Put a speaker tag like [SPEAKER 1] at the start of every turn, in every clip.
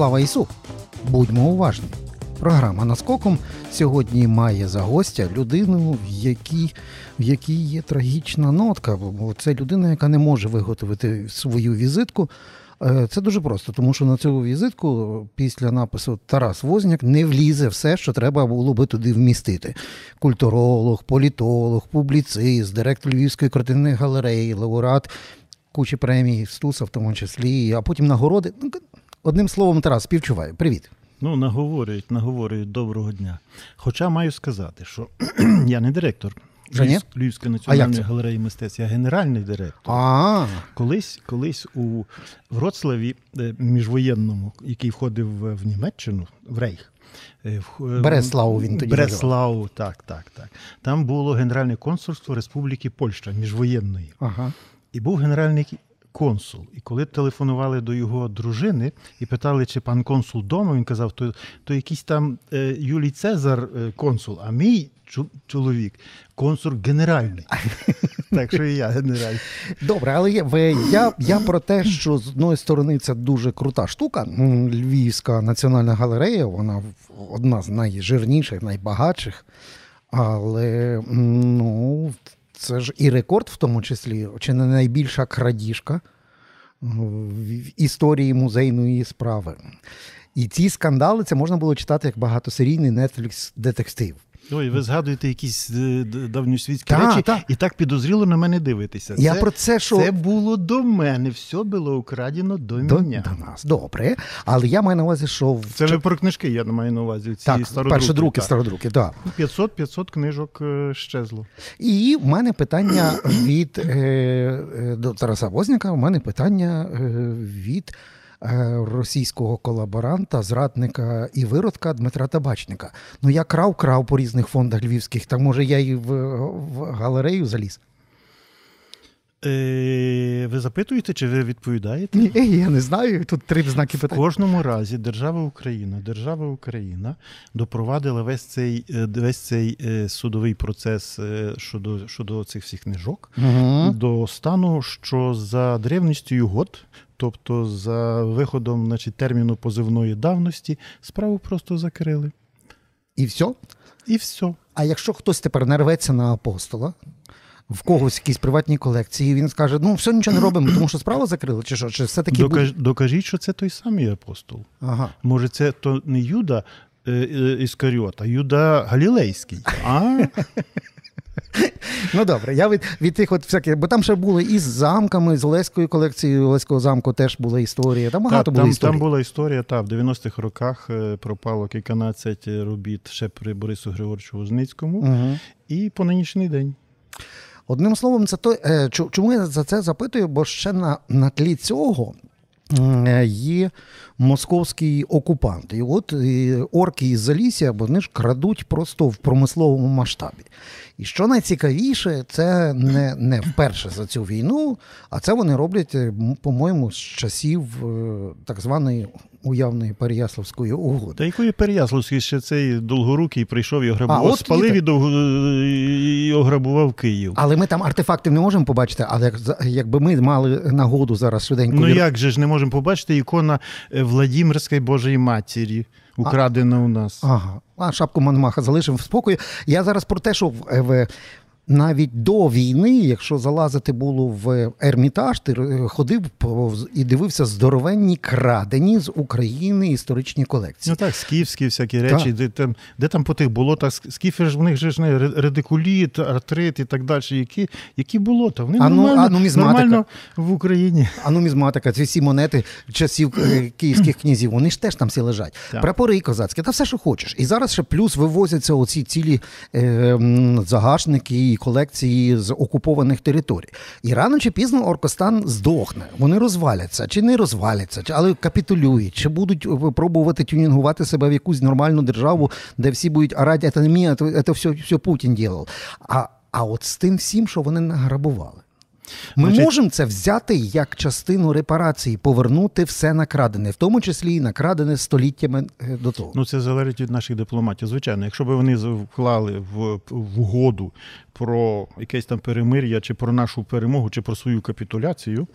[SPEAKER 1] Слава Ісу! Будьмо уважні. Програма наскоком сьогодні має за гостя людину, в якій, в якій є трагічна нотка. Це людина, яка не може виготовити свою візитку. Е, Це дуже просто, тому що на цю візитку після напису Тарас Возняк не влізе все, що треба було би туди вмістити. Культуролог, політолог, публіцист, директор Львівської картинної галереї, лауреат кучі премій, Стуса в тому числі, а потім нагороди. Одним словом, Тарас, співчуваю. Привіт.
[SPEAKER 2] Ну, наговорюють, наговорюють доброго дня. Хоча маю сказати, що я не директор Львів- Львівської національної галереї мистецтв, я генеральний директор.
[SPEAKER 1] А,
[SPEAKER 2] Колись, колись у Вроцлаві е, міжвоєнному, який входив в в Німеччину, в Рейх. е, в- е,
[SPEAKER 1] Бреслау він тоді
[SPEAKER 2] Бреслау, так, так, так. Там було Генеральне консульство Республіки Польща міжвоєнної.
[SPEAKER 1] ага.
[SPEAKER 2] І був генеральний консул. І коли телефонували до його дружини і питали, чи пан консул вдома, він казав, то, то якийсь там е, Юлій Цезар е, консул, а мій чоловік консул генеральний. Так що і я генеральний.
[SPEAKER 1] Добре, але я, я, я про те, що з одної сторони це дуже крута штука. Львівська національна галерея, вона одна з найжирніших, найбагатших. Але ну, це ж і рекорд, в тому числі, чи не найбільша крадіжка в історії музейної справи. І ці скандали це можна було читати як багатосерійний Netflix детектив.
[SPEAKER 2] Ой, ви згадуєте якісь е, давньосвітські
[SPEAKER 1] Та,
[SPEAKER 2] речі
[SPEAKER 1] та.
[SPEAKER 2] і так підозріло на мене дивитеся.
[SPEAKER 1] Я про це, що
[SPEAKER 2] це було до мене, все було украдено до,
[SPEAKER 1] до,
[SPEAKER 2] мене.
[SPEAKER 1] до нас. Добре. Але я маю на увазі, що
[SPEAKER 2] Це ви про книжки, я маю на увазі. Ці
[SPEAKER 1] так,
[SPEAKER 2] стародруки.
[SPEAKER 1] першодруки,
[SPEAKER 2] так.
[SPEAKER 1] стародруки, так.
[SPEAKER 2] 500 500 книжок е, щезло.
[SPEAKER 1] І в мене питання від е, до Тараса Возняка. У мене питання е, від російського колаборанта, зрадника і виродка Дмитра Табачника. Ну я крав, крав по різних фондах львівських. Так може я і в, в галерею заліз?
[SPEAKER 2] Е, ви запитуєте, чи ви відповідаєте?
[SPEAKER 1] Ні, я не знаю. Тут три знаки
[SPEAKER 2] В
[SPEAKER 1] питання.
[SPEAKER 2] кожному разі держава Україна, держава Україна допровадила весь цей, е, весь цей е, судовий процес е, щодо, щодо цих всіх книжок
[SPEAKER 1] Угу.
[SPEAKER 2] до стану, що за древністю угод, тобто за виходом значить, терміну позивної давності, справу просто закрили.
[SPEAKER 1] І все.
[SPEAKER 2] І все.
[SPEAKER 1] А якщо хтось тепер нарветься на апостола, в когось якісь приватні колекції, він скаже: ну все нічого не робимо, тому що справу закрили, чи що? Чи все-таки буде?
[SPEAKER 2] Докажіть, що це той самий апостол.
[SPEAKER 1] Ага.
[SPEAKER 2] Може, це то не Юда е, е, а Юда Галілейський. А?
[SPEAKER 1] Ну добре, я від, від тих от всяких, бо там ще були і з замками, з Олеською колекцією Олеського замку теж була історія. Там багато
[SPEAKER 2] Так,
[SPEAKER 1] було історій.
[SPEAKER 2] там була історія, та, в 90-х роках е, пропало кільканадцять робіт ще при Борису Григоровичу Возницькому.
[SPEAKER 1] Угу.
[SPEAKER 2] І по нинішній день.
[SPEAKER 1] Одним словом, це той, е, чому я за це запитую? Бо ще на, на тлі цього є московський окупант. І от е, орки із Залісся, вони ж крадуть просто в промисловому масштабі. І що найцікавіше, це не, не вперше за цю війну, а це вони роблять, е, по-моєму, з часів е, так званої уявної Переяславської угоди.
[SPEAKER 2] Та якої Переяславський ще цей довгорукий прийшов і ограбував,
[SPEAKER 1] от
[SPEAKER 2] спалив і, довго, і ограбував Київ.
[SPEAKER 1] Але ми там артефактів не можемо побачити, але як, якби ми мали нагоду зараз швиденько
[SPEAKER 2] Ну як же ж не можемо побачити ікона е, Владимирської Божої Матері, украдена у нас.
[SPEAKER 1] Ага. А шапку Манмаха залишимо в спокої. Я зараз про те, що в, в, навіть до війни, якщо залазити було в Ермітаж, ти е, ходив і дивився здоровенні крадені з України історичні колекції.
[SPEAKER 2] Ну так, скіфські всякі речі, де там, де там по тих болотах, скіфи ж в них же ж не редикуліт, артрит і так далі. Які, які болота? Вони
[SPEAKER 1] А ну-
[SPEAKER 2] нормально, нормально в Україні.
[SPEAKER 1] А нумізматика, ці всі монети часів е, київських князів, вони ж теж там всі лежать.
[SPEAKER 2] Так.
[SPEAKER 1] Прапори козацькі, та все, що хочеш. І зараз ще плюс вивозяться оці цілі е, загашники і колекції з окупованих територій. І рано чи пізно Оркостан здохне. Вони розваляться, чи не розваляться, чи- але капітулюють, чи будуть е, пробувати тюнінгувати себе в якусь нормальну державу, де всі будуть орати, це не мені, це, все, все Путін робив. А, а от з тим всім, що вони награбували. Ми
[SPEAKER 2] Значить-
[SPEAKER 1] можемо це взяти як частину репарації, повернути все накрадене, в тому числі і накрадене століттями е, до того.
[SPEAKER 2] Ну, це залежить від наших дипломатів. Звичайно, якщо б вони вклали в, в угоду про якесь там перемир'я, чи про нашу перемогу, чи про свою капітуляцію,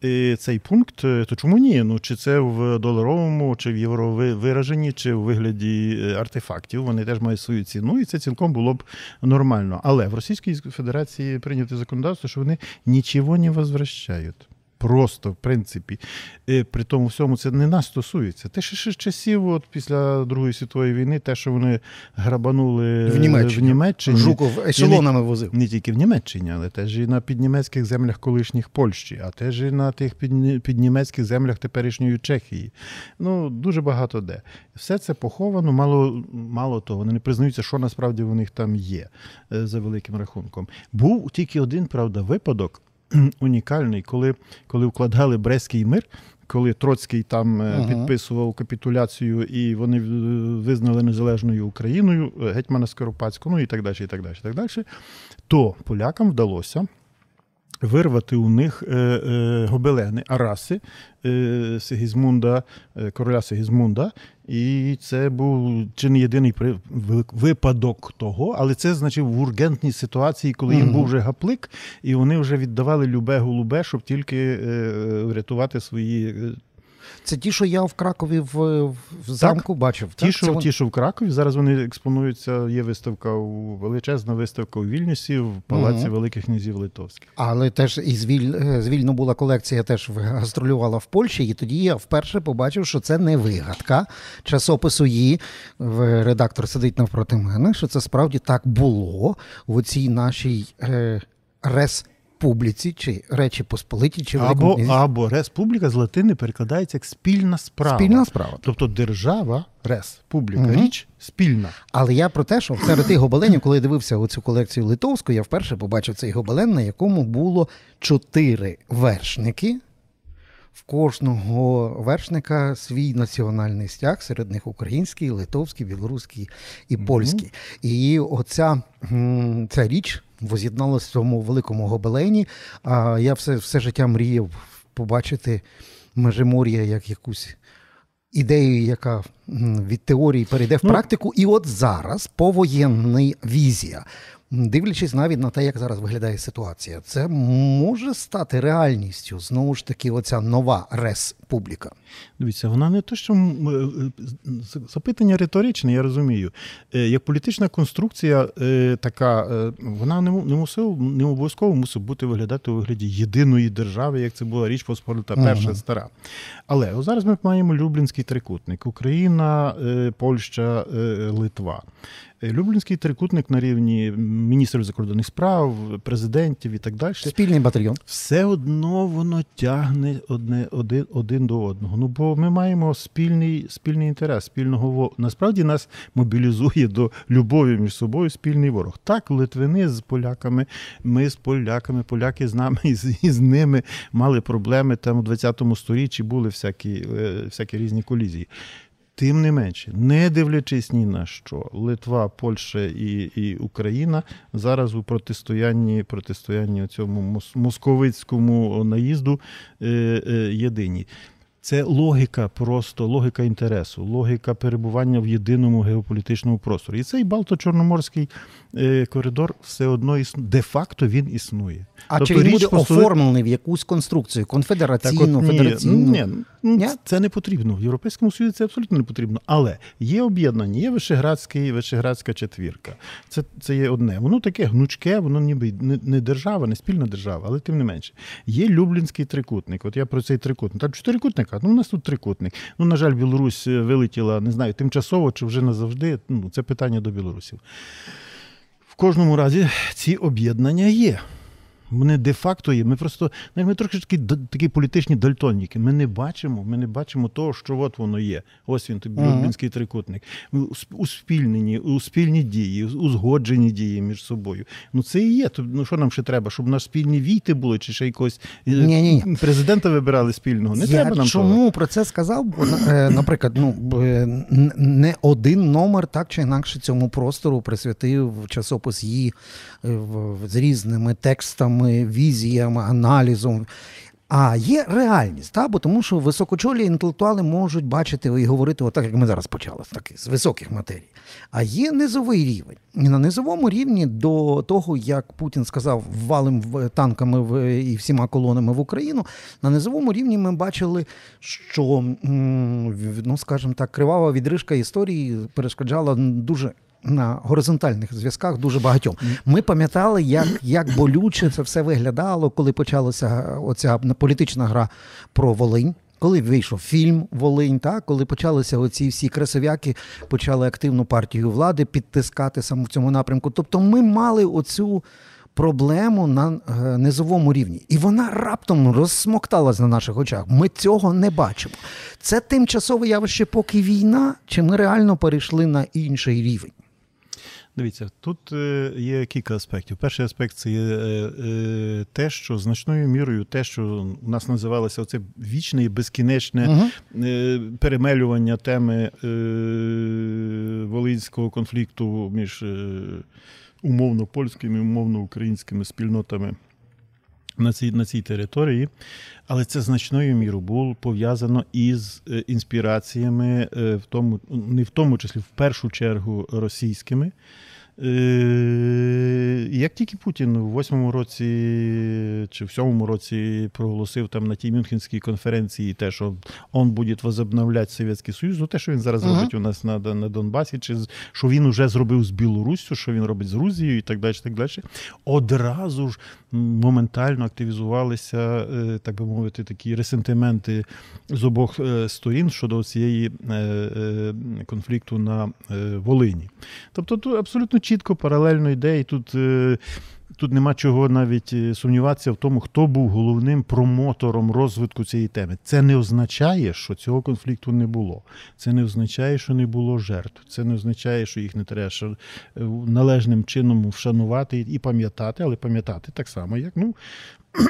[SPEAKER 2] і цей пункт, е, то чому ні? Ну чи це в доларовому, чи в євровираженні, чи в вигляді е, артефактів, вони теж мають свою ціну, і це цілком було б нормально. Але в Російській Федерації прийнято законодавство, що вони нічого не возвращають просто, в принципі. І При тому всьому це не нас стосується. Те, що ще з часів, от після Другої світової війни, те, що вони грабанули
[SPEAKER 1] в Німеччині.
[SPEAKER 2] В Німеччині
[SPEAKER 1] Жуков ешелонами возив.
[SPEAKER 2] Не тільки в Німеччині, але теж і на піднімецьких землях колишніх Польщі, а теж і на тих піднімецьких землях теперішньої Чехії. Ну, дуже багато де. Все це поховано, мало мало того, вони не признаються, що насправді в них там є е, за великим рахунком. Був тільки один, правда, випадок унікальний, коли коли вкладали Брестський мир, коли Троцький там ага. підписував капітуляцію і вони визнали незалежною Україною, е, гетьмана Скоропадську, ну і так далі, і так далі, і так далі, то полякам вдалося вирвати у них е, е, гобелени, араси е, Сигізмунда, короля Сигізмунда. І це був чи не єдиний випадок того, але це значив в ургентній ситуації, коли їм був вже гаплик, і вони вже віддавали любе голубе, щоб тільки врятувати свої
[SPEAKER 1] це ті, що я в Кракові в, в замку
[SPEAKER 2] так,
[SPEAKER 1] бачив.
[SPEAKER 2] Ті, так? що Це... ті, що в Кракові. Зараз вони експонуються. Є виставка у величезна виставка у Вільнюсі в палаці угу. Великих князів Литовських.
[SPEAKER 1] Але теж і звіль, е, звільно була колекція, теж гастролювала в Польщі, і тоді я вперше побачив, що це не вигадка часопису її. Редактор сидить навпроти мене, що це справді так було в цій нашій е, рес публіці, чи Речі Посполиті, чи
[SPEAKER 2] або, або республіка з латини перекладається як спільна справа.
[SPEAKER 1] Спільна справа.
[SPEAKER 2] Тобто держава, рес, публіка, угу. річ спільна.
[SPEAKER 1] Але я про те, що серед тих гобеленів, коли я дивився оцю колекцію литовську, я вперше побачив цей гобелен, на якому було чотири вершники. В кожного вершника свій національний стяг, серед них український, литовський, білоруський і польський. Mm-hmm. І оця ця річ воз'єдналося в цьому великому гобелені. А я все, все життя мріяв побачити Межимор'я як якусь. Ідею, яка від теорії перейде в ну, практику, і от зараз повоєнна візія дивлячись навіть на те, як зараз виглядає ситуація, це може стати реальністю. Знову ж таки, оця нова республіка.
[SPEAKER 2] Дивіться, вона не то, що е, е, запитання риторичне, я розумію. Е, як політична конструкція така, вона не мусив, не обов'язково мусить бути виглядати у вигляді єдиної держави, як це була річ Посполита перша uh стара. Але зараз ми маємо Люблінський трикутник: Україна, Польща, Литва. Люблінський трикутник на рівні міністрів закордонних справ, президентів і так далі.
[SPEAKER 1] Спільний батальйон.
[SPEAKER 2] Все одно воно тягне одне один один до одного. Ну бо ми маємо спільний спільний інтерес, спільного насправді нас мобілізує до любові між собою спільний ворог. Так, Литвини з поляками, ми з поляками, поляки з нами і з, і з ними мали проблеми. Там у 20 сторіччі були всякі, е, всякі різні колізії. Тим не менше, не дивлячись ні на що, Литва, Польща і і Україна зараз у протистоянні протистоянні цьому московицькому наїзду е, е, єдині. Це логіка, просто логіка інтересу, логіка перебування в єдиному геополітичному просторі. І цей Балто-Чорноморський е, коридор все одно існує, де-факто він існує.
[SPEAKER 1] А тобто, чи він буде посуди... оформлений в якусь конструкцію, конфедераційну,
[SPEAKER 2] так,
[SPEAKER 1] от, федераційну?
[SPEAKER 2] Ні, ні, це не потрібно. В Європейському Союзі це абсолютно не потрібно. Але є об'єднання, є Вишеградський, Вишеградська четвірка. Це це є одне. Воно таке гнучке, воно ніби не, не держава, не спільна держава, але тим не менше. Є Люблінський трикутник. От я про цей трикутник. Там чотирикутника, ну у нас тут трикутник. Ну, на жаль, Білорусь е, вилетіла, не знаю, тимчасово чи вже назавжди. Ну, Це питання до білорусів. В кожному разі ці об'єднання є. Вони де-факто є. Ми просто ми трохи такі такі політичні дальтоніки. Ми не бачимо, ми не бачимо того, що от воно є. Ось він, тобі Люблінський трикутник. Успільнені, у спільні дії, узгоджені дії між собою. Ну це і є. Ну що нам ще треба? Щоб на спільні війти були, чи ще якось
[SPEAKER 1] Ні-ні-ні.
[SPEAKER 2] президента вибирали спільного. Не
[SPEAKER 1] Я
[SPEAKER 2] треба нам
[SPEAKER 1] чому
[SPEAKER 2] того.
[SPEAKER 1] про це сказав? Бо, е, наприклад, ну не один номер так чи інакше цьому простору присвятив часопис її е, з різними текстами візіями, аналізом. А є реальність, та? бо тому що високочолі інтелектуали можуть бачити і говорити, отак, як ми зараз почали, таки, з високих матерій. А є низовий рівень. На низовому рівні до того, як Путін сказав, валим танками в, і всіма колонами в Україну, на низовому рівні ми бачили, що, ну, скажімо так, кривава відрижка історії перешкоджала дуже. На горизонтальних зв'язках дуже багатьом. Ми пам'ятали, як, як болюче це все виглядало, коли почалася оця політична гра про Волинь. Коли вийшов фільм Волинь, так? коли почалися оці всі красовяки, почали активну партію влади підтискати саме в цьому напрямку. Тобто ми мали оцю проблему на е, низовому рівні. І вона раптом розсмокталась на наших очах. Ми цього не бачимо. Це тимчасове явище, поки війна, чи ми реально перейшли на інший рівень?
[SPEAKER 2] Дивіться, тут е, є кілька аспектів. Перший аспект це є е, е, те, що значною мірою, те, що у нас називалося оце вічне і безкінечне е, перемелювання теми волинського конфлікту між умовно польськими і умовно українськими спільнотами. На цій, на цій території, але це значною мірою було пов'язано із е, інспіраціями, е, в тому, не в тому числі, в першу чергу російськими. Е, Як тільки Путін у восьмому році чи в сьомому році проголосив там на тій Мюнхенській конференції те, що он буде возобновляти Совєтський Союз, ну те, що він зараз
[SPEAKER 1] Ага.
[SPEAKER 2] робить у нас на, на Донбасі, чи що він уже зробив з Білоруссю, що він робить з Грузією і так далі, так далі, одразу ж моментально активізувалися, е, так би мовити, такі ресентименти з обох е, сторін щодо цієї конфлікту на Волині. Тобто тут абсолютно чітко паралельно йде, і тут, е, тут нема чого навіть е, сумніватися в тому, хто був головним промотором розвитку цієї теми. Це не означає, що цього конфлікту не було. Це не означає, що не було жертв. Це не означає, що їх не треба е, належним чином вшанувати і пам'ятати, але пам'ятати так само, як ну,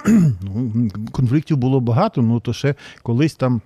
[SPEAKER 2] ну конфліктів було багато, ну то ще колись там.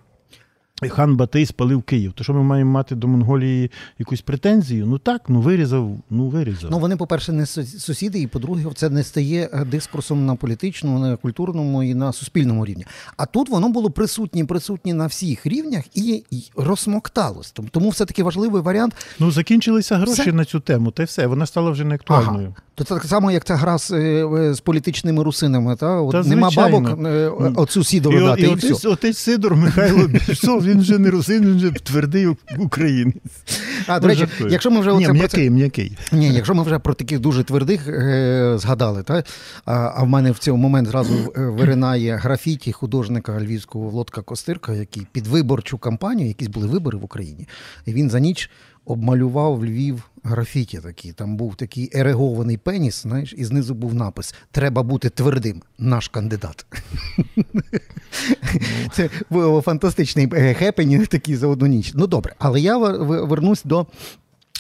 [SPEAKER 2] Хан Батий спалив Київ. То що ми маємо мати до Монголії якусь претензію? Ну так, ну вирізав, ну вирізав.
[SPEAKER 1] Ну вони, по-перше, не сус- сусіди, і по-друге, це не стає дискурсом на політичному, на культурному і на суспільному рівні. А тут воно було присутнє, присутнє на всіх рівнях і, розсмокталось. Тому- Тому все-таки важливий варіант.
[SPEAKER 2] Ну, закінчилися гроші
[SPEAKER 1] Все.
[SPEAKER 2] на цю тему, та й все. Вона стала вже не актуальною.
[SPEAKER 1] Ага. То це так само, як ця гра з, е, з політичними русинами. Та? От
[SPEAKER 2] Та,
[SPEAKER 1] нема бабок, е, оцю сідору
[SPEAKER 2] І,
[SPEAKER 1] дати,
[SPEAKER 2] і,
[SPEAKER 1] і,
[SPEAKER 2] отець,
[SPEAKER 1] все.
[SPEAKER 2] отець Сидор Михайло Більшов, він вже не русин, він вже твердий українець.
[SPEAKER 1] А, до
[SPEAKER 2] Ну,
[SPEAKER 1] речі,
[SPEAKER 2] жартую.
[SPEAKER 1] якщо ми вже
[SPEAKER 2] Ні, м'який, м'який.
[SPEAKER 1] Ні, якщо ми вже про таких дуже твердих е, згадали, та? А, а в мене в цей момент зразу е, виринає графіті художника львівського Володка Костирка, який під виборчу кампанію, якісь були вибори в Україні, і він за ніч обмалював Львів графіті такі. Там був такий ерегований пеніс, знаєш, і знизу був напис Треба бути твердим, наш кандидат. Це був фантастичний е, хепенінг такий за одну ніч. Ну добре, але я вер- вер- вернусь до.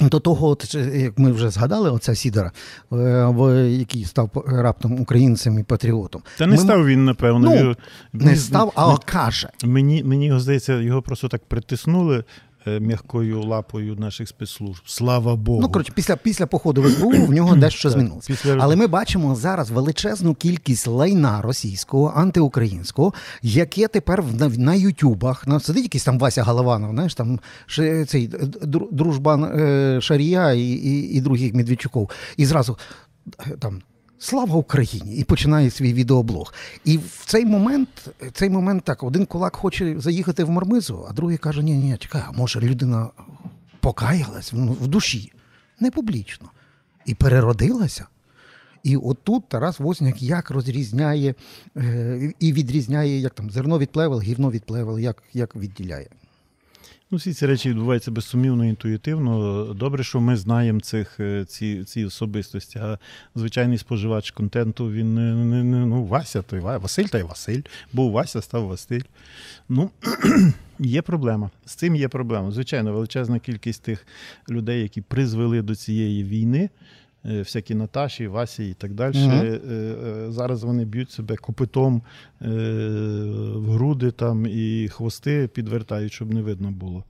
[SPEAKER 1] До того, от, як ми вже згадали, оця Сідора, е, який став раптом українцем і патріотом.
[SPEAKER 2] Та не
[SPEAKER 1] Ми-
[SPEAKER 2] став він, напевно.
[SPEAKER 1] Ну,
[SPEAKER 2] Його-
[SPEAKER 1] Не став, а каже.
[SPEAKER 2] Мені, мені здається, його просто так притиснули м'якою лапою наших спецслужб. Слава Богу.
[SPEAKER 1] Ну, коротше, після, після походу в СБУ в нього дещо змінилося.
[SPEAKER 2] після-
[SPEAKER 1] Але ми бачимо зараз величезну кількість лайна російського, антиукраїнського, яке тепер в- на, на Ютубах, на сидить якийсь там Вася Голованов, знаєш, там ш- цей дружбан е, Шарія і, і, і других Медведчуков. І зразу е, там. Слава Україні! І починає свій відеоблог. І в цей момент, цей момент так, один кулак хоче заїхати в мармизу, а другий каже: ні, ні, чекай, а може людина покаялась в, в душі, не публічно, і переродилася. І отут Тарас Возняк як розрізняє е, і відрізняє, як там зерно від плевел, гівно від плевел, як, як відділяє.
[SPEAKER 2] Ну, всі ці речі відбуваються безсумнівно, інтуїтивно. Добре, що ми знаємо цих, е, ці, ці особистості. А звичайний споживач контенту, він не, не, ну, Вася, то й Ва- Василь та й Василь. Був Вася, став Василь. Ну, є проблема. З цим є проблема. Звичайно, величезна кількість тих людей, які призвели до цієї війни. Е, Всякі Наташі, Васі і так далі. Е, Зараз вони б'ють себе копитом в груди там і хвости підвертають, щоб не видно було.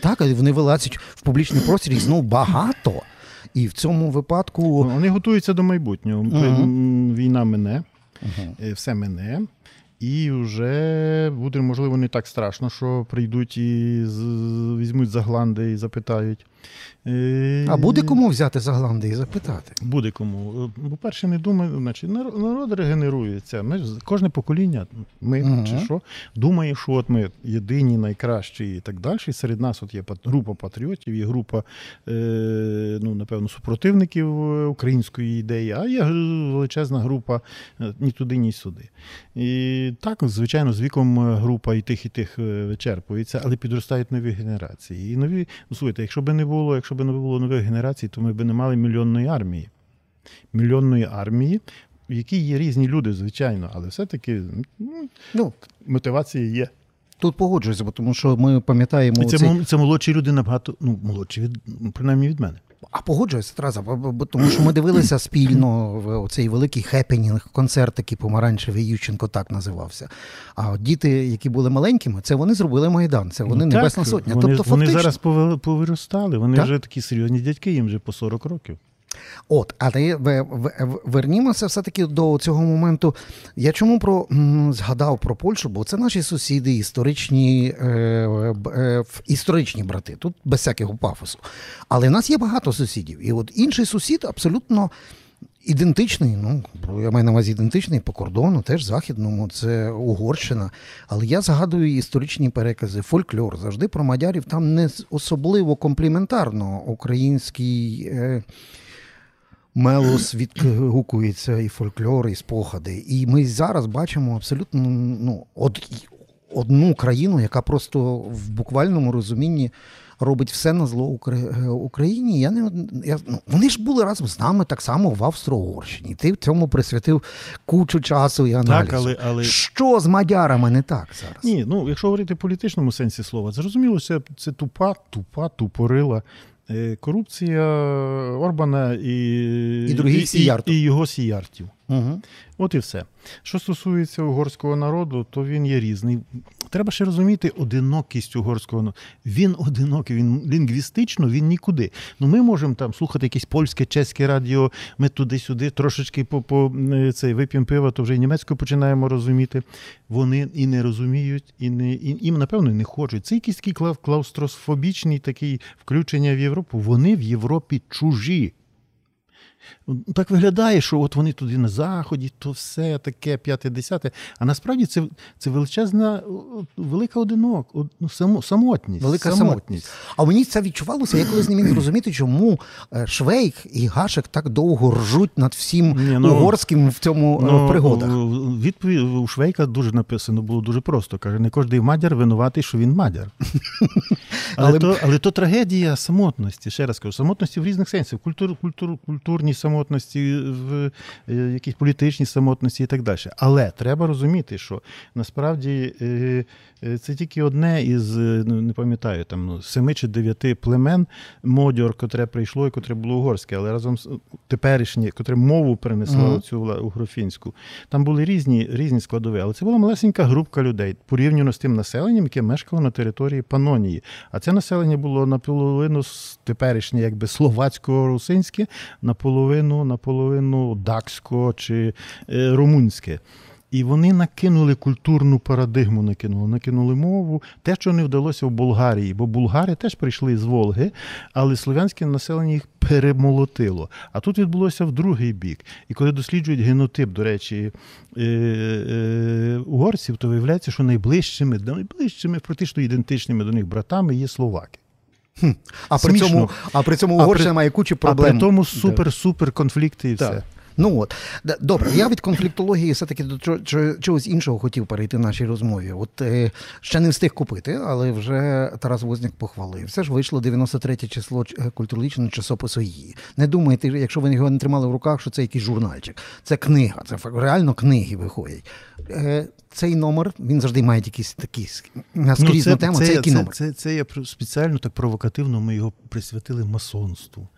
[SPEAKER 1] Так, вони вилазять в публічний простір, їх знову багато. І в цьому випадку.
[SPEAKER 2] Вони готуються до майбутнього. М, Війна мине,
[SPEAKER 1] Мгм.
[SPEAKER 2] е, все мине. І вже буде, можливо, не так страшно, що прийдуть і візьмуть за гланди і запитають. Е,
[SPEAKER 1] А буде кому взяти за гланди і запитати?
[SPEAKER 2] Буде кому. Е, По-перше, не думаю, значить, народ регенерується. Ми, кожне покоління, ми
[SPEAKER 1] Мгм.
[SPEAKER 2] чи що, думає, що от ми єдині, найкращі і так далі. І серед нас от є група патріотів, є група, е, ну, напевно, супротивників е, української ідеї, а є величезна група е, ні туди, ні сюди. І так, звичайно, з віком е, група і тих, і тих е, вичерпується, але підростають нові генерації. І нові, ну слухайте, якщо б не було, якщо б не було нових генерацій, то ми б не мали мільйонної армії. Мільйонної армії, в якій є різні люди, звичайно, але все-таки ну,
[SPEAKER 1] Ну,
[SPEAKER 2] мотивація є.
[SPEAKER 1] тут погоджуюся, бо тому що ми пам'ятаємо
[SPEAKER 2] І це,
[SPEAKER 1] цей...
[SPEAKER 2] це молодші люди набагато, ну, молодші від, принаймні від мене.
[SPEAKER 1] А погоджуюся, бо тому що ми дивилися спільно в цей великий хепенінг, концерт який помаранчевий Ющенко так називався. А от діти, які були маленькими, це вони зробили Майдан, це вони
[SPEAKER 2] Ну,
[SPEAKER 1] Небесна
[SPEAKER 2] так,
[SPEAKER 1] Сотня.
[SPEAKER 2] Вони,
[SPEAKER 1] тобто,
[SPEAKER 2] вони
[SPEAKER 1] фактично,
[SPEAKER 2] зараз пове- повиростали, вони
[SPEAKER 1] Так.
[SPEAKER 2] вже такі серйозні дядьки, їм вже по 40 років.
[SPEAKER 1] От, але вернімося все-таки до цього моменту. Я чому про згадав про Польщу, бо це наші сусіди, історичні, е, е, історичні брати, тут без всякого пафосу. Але в нас є багато сусідів. І от інший сусід абсолютно. Ідентичний, ну я маю на увазі ідентичний по кордону, теж західному, це Угорщина. Але я згадую історичні перекази, фольклор завжди про мадярів там не особливо компліментарно український е, мелос відгукується і фольклор, і спогади. І ми зараз бачимо абсолютно ну, од, одну країну, яка просто в буквальному розумінні робить все на зло е, Україні. Я не я, ну, вони ж були разом з нами так само в Австро-Угорщині. Ти в цьому присвятив кучу часу і аналізу.
[SPEAKER 2] Так, але, але
[SPEAKER 1] Що з мадярами не так зараз?
[SPEAKER 2] Ні, ну якщо говорити в політичному сенсі слова, зрозуміло, це, це тупа, тупа, тупорила корупція Орбана і,
[SPEAKER 1] І
[SPEAKER 2] і, і його сіяртів.
[SPEAKER 1] Угу.
[SPEAKER 2] От і все. Що стосується угорського народу, то він є різний. Треба ще розуміти одинокість угорського народу. Він одинокий, він лінгвістично, він нікуди. Ну ми можемо там слухати якесь польське, чеське радіо, ми туди-сюди трошечки по, е, цей вип'ємо пива, то вже і німецькою починаємо розуміти. Вони і не розуміють, і не і, їм, напевно, не хочуть. Це якийсь такий клав- клаустрофобічний такий включення в Європу. Вони в Європі чужі. Так виглядає, що от вони туди на заході, то все таке п'яте, десяте. А насправді це, це величезна, велика одинок, ну, само, самотність.
[SPEAKER 1] Велика самотність. А мені це відчувалося, я колись не міг зрозуміти, чому е, Швейк і Гашек так довго ржуть над всім
[SPEAKER 2] Ні, ну,
[SPEAKER 1] угорським в цьому е, в пригодах.
[SPEAKER 2] Відповідь у Швейка дуже написано було дуже просто. Каже, не кожний мадяр винуватий, що він мадяр. Але,
[SPEAKER 1] Але-
[SPEAKER 2] то, але то трагедія самотності. Ще раз кажу, самотності в різних сенсах. Культур, культур, культурній самотності, в е, якійсь політичній самотності і так далі. Але треба розуміти, що насправді е, е, це тільки одне із, е, ну, не пам'ятаю, там ну, семи чи дев'яти племен модьор, котре прийшло і котре було угорське, але разом з теперішнє, котре мову перенесло
[SPEAKER 1] Мгм.
[SPEAKER 2] цю угрофінську. Там були різні, різні складові, але це була малесенька групка людей порівняно з тим населенням, яке мешкало на території Панонії. А це населення було наполовину теперішнє, якби словацько-русинське, наполовину, наполовину даксько чи е, румунське. І вони накинули культурну парадигму, накинули, накинули мову, те, що не вдалося в Болгарії, бо булгари теж прийшли з Волги, але слов'янське населення їх перемолотило. А тут відбулося в другий бік. І коли досліджують генотип, до речі, е, е, угорців, то виявляється, що найближчими, найближчими, практично ідентичними до них братами є словаки.
[SPEAKER 1] А при цьому, а при цьому
[SPEAKER 2] А
[SPEAKER 1] Угорщина
[SPEAKER 2] при-
[SPEAKER 1] має кучу
[SPEAKER 2] А
[SPEAKER 1] проблем.
[SPEAKER 2] при тому супер-супер конфлікти і
[SPEAKER 1] Так.
[SPEAKER 2] все.
[SPEAKER 1] Ну от добре, я від конфліктології все-таки до чо- чо- чогось іншого хотів перейти в нашій розмові. От е, ще не встиг купити, але вже Тарас Возняк похвалив. Все ж вийшло 93 число е, культурологічного часопису її. Не думайте, якщо ви його не тримали в руках, що це якийсь журнальчик. Це книга, це реально книги виходять. Е, цей номер він завжди має якісь такі ск- наскрізну тему. Це,
[SPEAKER 2] це,
[SPEAKER 1] який
[SPEAKER 2] це,
[SPEAKER 1] номер?
[SPEAKER 2] це, це я спеціально так провокативно ми його присвятили масонству.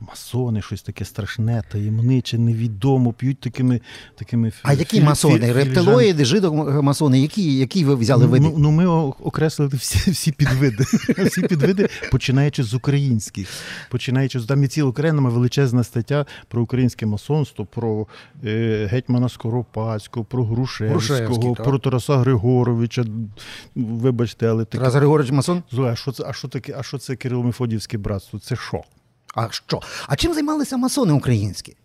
[SPEAKER 2] Масони, щось таке страшне, таємниче, невідомо, п'ють такими. такими
[SPEAKER 1] А
[SPEAKER 2] фі-
[SPEAKER 1] які
[SPEAKER 2] фі-
[SPEAKER 1] масони?
[SPEAKER 2] фі-
[SPEAKER 1] Рептилоїди, жидомасони, які, які ви взяли
[SPEAKER 2] Ну,
[SPEAKER 1] види?
[SPEAKER 2] Ну, ну, ми окреслили всі, всі підвиди. Всі підвиди, починаючи з українських. Починаючи з там є ціла окрема величезна стаття про українське масонство, про е, гетьмана Скоропадського, про Грушевського. Про Тараса Григоровича. Вибачте, але.
[SPEAKER 1] Тарас Григорович Масон?
[SPEAKER 2] Зоя, а що це, а що таке, а що це Кирило-Мефодіївське братство? Це що?
[SPEAKER 1] А що? А чим займалися масони українські?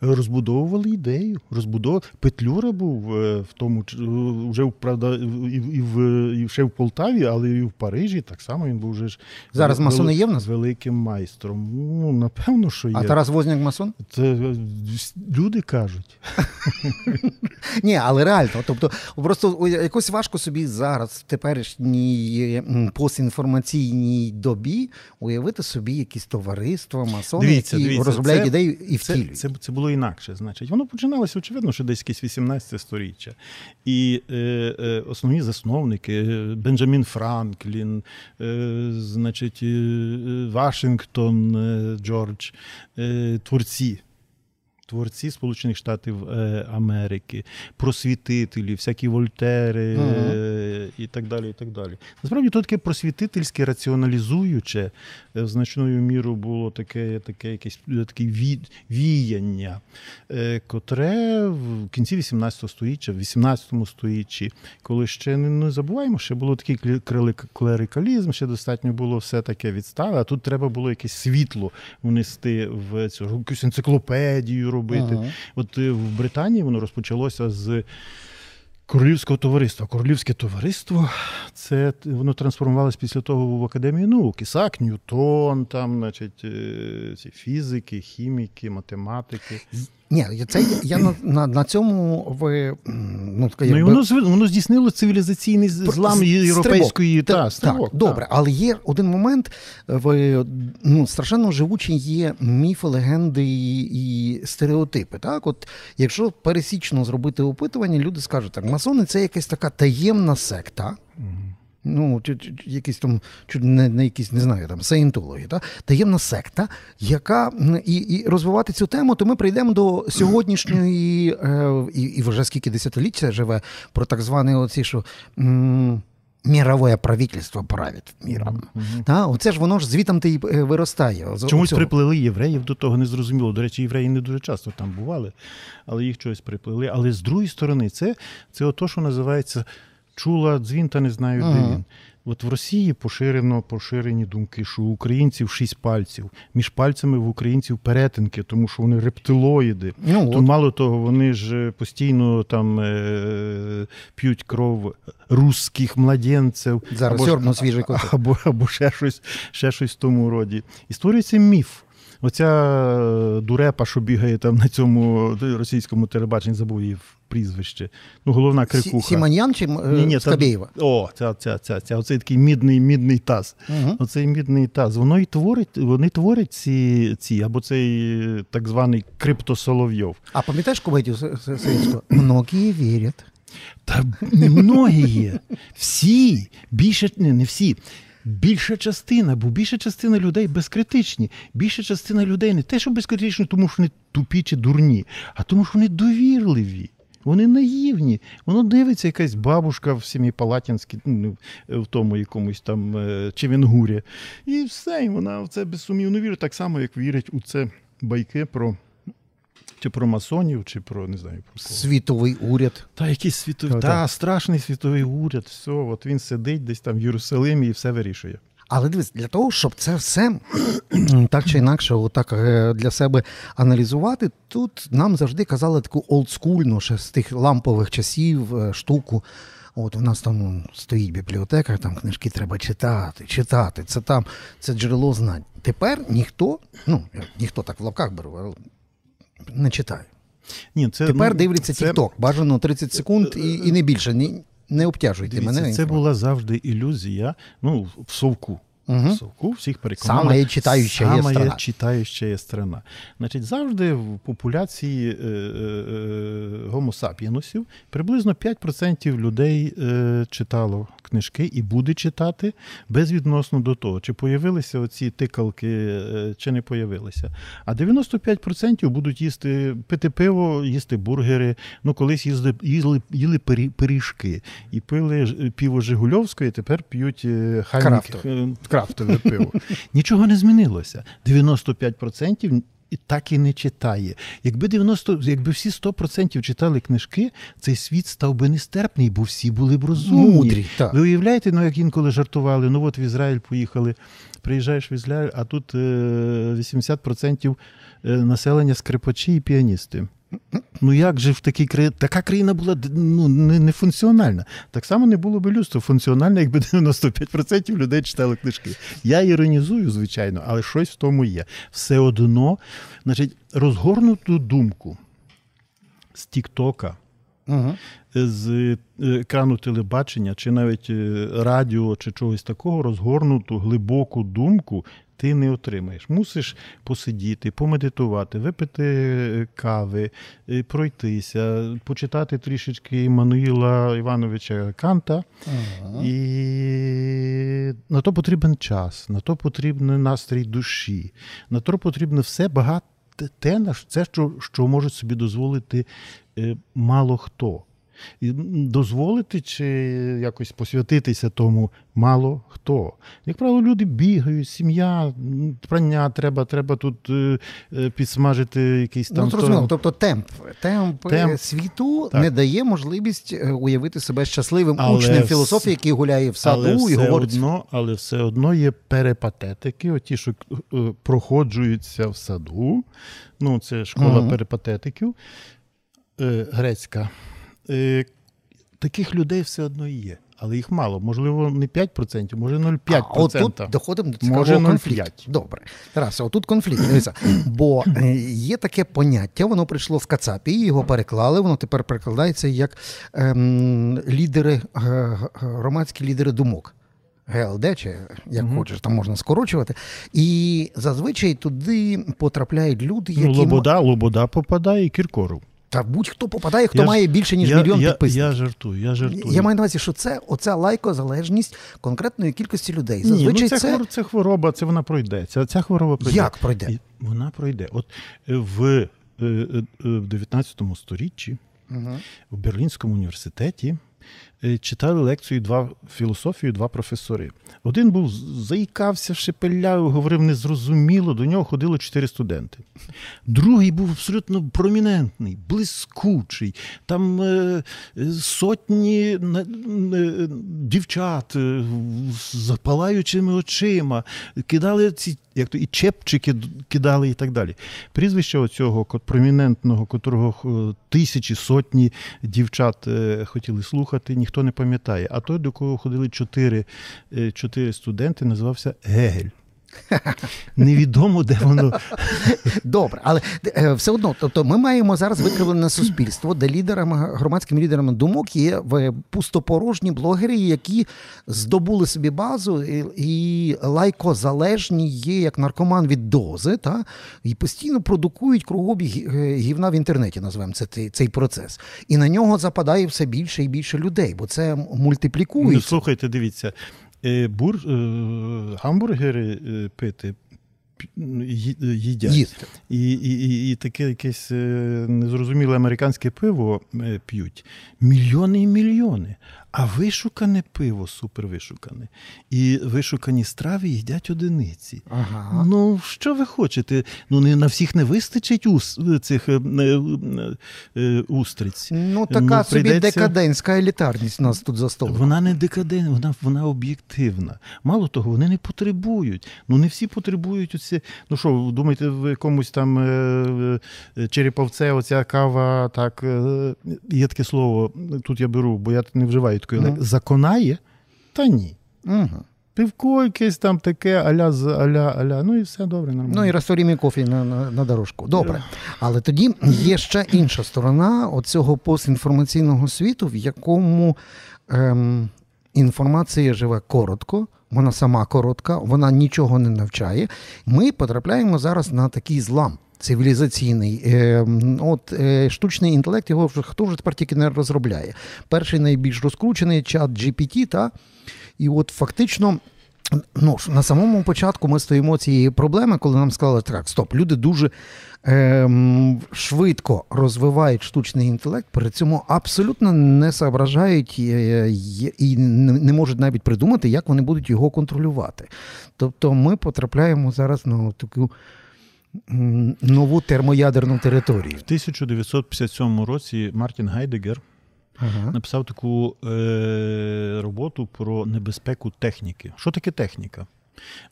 [SPEAKER 2] Розбудовували ідею. Розбудов... Петлюра був е, в тому, е, вже правда, і, і, в, і ще в Полтаві, але і в Парижі так само він був вже ж
[SPEAKER 1] Зараз
[SPEAKER 2] вели-
[SPEAKER 1] масони є в нас?
[SPEAKER 2] великим майстром. Ну, напевно, що є.
[SPEAKER 1] А Тарас Возняк масон?
[SPEAKER 2] Це е, люди кажуть.
[SPEAKER 1] Ні, але реально. Тобто, просто якось важко собі зараз, в теперішній постінформаційній добі, уявити собі якісь товариства, масони,
[SPEAKER 2] Дивіться,
[SPEAKER 1] які
[SPEAKER 2] дивіться,
[SPEAKER 1] розробляють
[SPEAKER 2] це-
[SPEAKER 1] ідею і втілюють.
[SPEAKER 2] це, це було інакше. Значить, воно починалося, очевидно, що десь якесь 18 сторіччя. І е, е, основні засновники е, Бенджамін Франклін, е, значить, е, е, Вашингтон Джордж, творці. Творці Сполучених Штатів е, Америки, просвітителі, всякі вольтери е, і так далі. і так далі. Насправді то таке просвітительське, раціоналізуюче е, значною мірою було таке, таке якесь таке ві, віяння, котре в кінці 18 століття, в 18 столітті, коли ще не, забуваємо, ще було такий кле- кле- клерикалізм, ще достатньо було все таке відстави, а тут треба було якесь світло внести в цю якусь енциклопедію робити.
[SPEAKER 1] Ага.
[SPEAKER 2] От е, в Британії воно розпочалося з Королівського товариства. Королівське товариство це воно трансформувалося після того в Академію наук. Ісак, Ньютон, там, значить, е, ці фізики, хіміки, математики.
[SPEAKER 1] Ні, це я на, на, на цьому ви ну, така,
[SPEAKER 2] Ну
[SPEAKER 1] якби-
[SPEAKER 2] воно воно здійснило цивілізаційний злам європейської
[SPEAKER 1] стрибок.
[SPEAKER 2] та,
[SPEAKER 1] Так,
[SPEAKER 2] стрибок,
[SPEAKER 1] так, добре, але є один момент, в, ну, страшенно живучі є міфи, легенди і, і стереотипи. Так? От, якщо пересічно зробити опитування, люди скажуть, так, масони це якась така таємна секта. Ну, якісь там, не, не якісь, не знаю, там саєнтологи, та? таємна секта, яка і, і розвивати цю тему, то ми прийдемо до сьогоднішньої, е, і, і вже скільки десятиліть це живе, про так зване оці, що м, мірове правительство править міром. Та? Оце ж воно ж звітом ти е, виростає.
[SPEAKER 2] Чомусь
[SPEAKER 1] оцього.
[SPEAKER 2] приплели євреїв до того незрозуміло. До речі, євреї не дуже часто там бували, але їх чогось приплели. Але з другої сторони, це, це ото, що називається чула дзвін, та не знаю, де
[SPEAKER 1] Ага.
[SPEAKER 2] він. От в Росії поширено поширені думки, що у українців шість пальців. Між пальцями в українців перетинки, тому що вони рептилоїди.
[SPEAKER 1] Ну,
[SPEAKER 2] То
[SPEAKER 1] от.
[SPEAKER 2] мало того, вони ж е, постійно там е, п'ють кров русських младенців.
[SPEAKER 1] Зараз
[SPEAKER 2] або або, або ще щось, ще щось в тому роді. І створюється міф. Оця е, дурепа, що бігає там на цьому російському телебаченні, забув її прізвище. Ну, головна крикуха.
[SPEAKER 1] Сіманян чи е,
[SPEAKER 2] Ні, ні, та- О, ця, ця, ця, ця, оцей такий мідний, мідний таз.
[SPEAKER 1] Угу.
[SPEAKER 2] Оцей мідний таз. Воно і творить, вони творять ці, ці або цей так званий криптосоловйов.
[SPEAKER 1] А пам'ятаєш комедію Сирського? Многі вірять.
[SPEAKER 2] Та немногі є. Всі, більше не, не всі. Більша частина, бо більша частина людей безкритичні. Більша частина людей не те, що безкритичні, тому що вони тупі чи дурні, а тому, що вони довірливі. Вони наївні. Воно дивиться якась бабушка в сім'ї Палатінській, ну, в тому якомусь там е, Чевенгурі. І все, і вона в це безсумнівно вірить, так само, як вірять у це байки про чи про масонів, чи про не знаю про кого.
[SPEAKER 1] Світовий уряд.
[SPEAKER 2] Та якийсь світовий,
[SPEAKER 1] Та,
[SPEAKER 2] страшний світовий уряд, все, от він сидить десь там в Єрусалимі і все вирішує.
[SPEAKER 1] Але дивись, для того, щоб це все так чи інакше отак е, для себе аналізувати, тут нам завжди казали таку олдскульну, ще з тих лампових часів е, штуку. От у нас там стоїть бібліотека, там книжки треба читати, читати. Це там це джерело знань. Тепер ніхто, ну ніхто так в лапках беру, не читаю.
[SPEAKER 2] Ні, це,
[SPEAKER 1] Тепер
[SPEAKER 2] ну,
[SPEAKER 1] дивляться
[SPEAKER 2] це-
[SPEAKER 1] TikTok, бажано 30 секунд і, і не більше. Не, не обтяжуйте
[SPEAKER 2] Дивіться,
[SPEAKER 1] мене.
[SPEAKER 2] це була завжди ілюзія. Ну, в совку.
[SPEAKER 1] Угу.
[SPEAKER 2] В всіх переконали.
[SPEAKER 1] Самая читающая
[SPEAKER 2] самая
[SPEAKER 1] страна.
[SPEAKER 2] читающая страна. Значить, завжди в популяції е, е, е, гомо сапіенусів приблизно 5% людей е, читало книжки і буде читати безвідносно до того, чи появилися оці тикалки, е, чи не появилися. А 95% будуть їсти, пити пиво, їсти бургери. Ну, колись їзди, їли, їли пиріжки і пили пиво Жигульовської, тепер п'ють е, Хайнек-
[SPEAKER 1] Крафтове.
[SPEAKER 2] е, пиво. Нічого не змінилося. 95% і так і не читає. Якби 90, якби всі 100% читали книжки, цей світ став би нестерпний, бо всі були б розумні.
[SPEAKER 1] Мудрі, так.
[SPEAKER 2] Ви уявляєте, ну як інколи жартували, ну от в Ізраїль поїхали, приїжджаєш в Ізраїль, а тут е, 80% е, населення скрипачі і піаністи. Ну як же в такій країні? Така країна була ну, не, не функціональна. Так само не було б людство функціональне, якби 95% людей читали книжки. Я іронізую, звичайно, але щось в тому є. Все одно, значить, розгорнуту думку з Тіктока,
[SPEAKER 1] Угу.
[SPEAKER 2] з е, екрану телебачення, чи навіть е, радіо, чи чогось такого, розгорнуту глибоку думку ти не отримаєш. Мусиш посидіти, помедитувати, випити е, кави, е, пройтися, почитати трішечки Мануїла Івановича Канта. І на то потрібен час, на то потрібен настрій душі, на то потрібно все багато те, що, що може собі дозволити е, мало хто. І дозволити чи якось посвятитися тому мало хто. Як правило, люди бігають, сім'я, прання треба, треба тут е, е, підсмажити якийсь там.
[SPEAKER 1] Ну, зрозуміло, тобто темп, темп,
[SPEAKER 2] Темп.
[SPEAKER 1] е, світу
[SPEAKER 2] Так.
[SPEAKER 1] не дає можливість уявити себе щасливим
[SPEAKER 2] Але
[SPEAKER 1] учнем
[SPEAKER 2] вс-
[SPEAKER 1] філософії, який гуляє в саду
[SPEAKER 2] але
[SPEAKER 1] і говорить.
[SPEAKER 2] одно, але все одно є перипатетики, оті, що проходжуються в саду. Ну, це школа
[SPEAKER 1] Мгм.
[SPEAKER 2] перипатетиків е, грецька. Е, таких людей все одно є. Але їх мало. Можливо, не 5%, може 0,5%.
[SPEAKER 1] А отут доходимо до цікавого
[SPEAKER 2] Може, 0,5.
[SPEAKER 1] конфлікту. Добре. Тарас, отут конфлікт. Дивися. Бо е, є таке поняття, воно прийшло з Кацапії, його переклали, воно тепер перекладається як ем, лідери, е, громадські лідери думок. ГЛД, чи як
[SPEAKER 2] Мгм.
[SPEAKER 1] хочеш, там можна скорочувати. І зазвичай туди потрапляють люди, які
[SPEAKER 2] Ну, Лобода, Лобода попадає і Кіркоров.
[SPEAKER 1] Та будь-хто попадає, хто
[SPEAKER 2] Я
[SPEAKER 1] має більше ніж
[SPEAKER 2] я,
[SPEAKER 1] мільйон
[SPEAKER 2] я,
[SPEAKER 1] підписників.
[SPEAKER 2] я жартую, я жартую.
[SPEAKER 1] Я маю на увазі, що це оця лайкозалежність конкретної кількості людей.
[SPEAKER 2] Ні,
[SPEAKER 1] Зазвичай
[SPEAKER 2] ну, це,
[SPEAKER 1] це
[SPEAKER 2] хвор- це хвороба, це вона пройде. Ця, ця хвороба пройде.
[SPEAKER 1] як пройде?
[SPEAKER 2] Вона пройде. От е, в, е, е, е, в 19 сторіччі
[SPEAKER 1] Угу.
[SPEAKER 2] в Берлінському університеті читали лекцію два філософію два професори. Один був заїкався, шепеляв, говорив незрозуміло, до нього ходило чотири студенти. Другий був абсолютно промінентний, блискучий. Там е, е, сотні е, дівчат е, з запалаючими очима, кидали ці як то і чепчики кидали і так далі. Прізвище оцього промінентного, котрого е, тисячі, сотні дівчат е, хотіли слухати, ніхто не пам'ятає. А той, до кого ходили чотири, е, студенти, називався Гегель. Невідомо, де воно.
[SPEAKER 1] Добре, але е, все одно, тобто ми маємо зараз викривлене суспільство, де лідерами, громадськими лідерами думок є в- пустопорожні блогери, які здобули собі базу і, і лайкозалежні є як наркоман від дози, та, і постійно продукують кругобіг е, гівна в інтернеті, називаємо це цей, цей процес. І на нього западає все більше і більше людей, бо це
[SPEAKER 2] Ну,
[SPEAKER 1] мультиплікується.
[SPEAKER 2] слухайте, дивіться, е, бур, е, гамбургери е, пити е, їдять.
[SPEAKER 1] Їсти.
[SPEAKER 2] І, і, і, і таке якесь е, незрозуміле американське пиво е, п'ють. Мільйони і мільйони. А вишукане пиво супервишукане. І вишукані страви їдять одиниці.
[SPEAKER 1] Ага.
[SPEAKER 2] Ну, що ви хочете? Ну, не на всіх не вистачить ус, цих е, е, е, устриць.
[SPEAKER 1] Ну, така
[SPEAKER 2] Ну,
[SPEAKER 1] собі декадентська елітарність у нас тут за столом.
[SPEAKER 2] Вона не декадентна, вона, вона об'єктивна. Мало того, вони не потребують. Ну не всі потребують оці. Ну що, думаєте, в якомусь там е, е, череповце, оця кава, так е, є таке слово. Тут я беру, бо я не вживаю такої
[SPEAKER 1] Ну.
[SPEAKER 2] лек- Законає? Та ні.
[SPEAKER 1] Угу.
[SPEAKER 2] Пивко якесь там таке, аля, аля, аля. Ну і все добре, нормально.
[SPEAKER 1] Ну і розторімі кофі на, на, на дорожку. Добре. Але тоді є ще інша сторона оцього постінформаційного світу, в якому ем, інформація живе коротко, вона сама коротка, вона нічого не навчає. Ми потрапляємо зараз на такий злам. Цивілізаційний, Е, от е, штучний інтелект, його вже хто вже тепер тільки не розробляє. Перший найбільш розкручений чат GPT, та і от фактично Ну, на самому початку ми стоїмо цієї проблеми, коли нам сказали, так, стоп, люди дуже ем, швидко розвивають штучний інтелект, при цьому абсолютно не соображають е, є- і не можуть навіть придумати, як вони будуть його контролювати. Тобто ми потрапляємо зараз на таку нову термоядерну територію.
[SPEAKER 2] В 1957 році Мартін Гайдегер
[SPEAKER 1] Ага.
[SPEAKER 2] написав таку е, роботу про небезпеку техніки. Що таке техніка?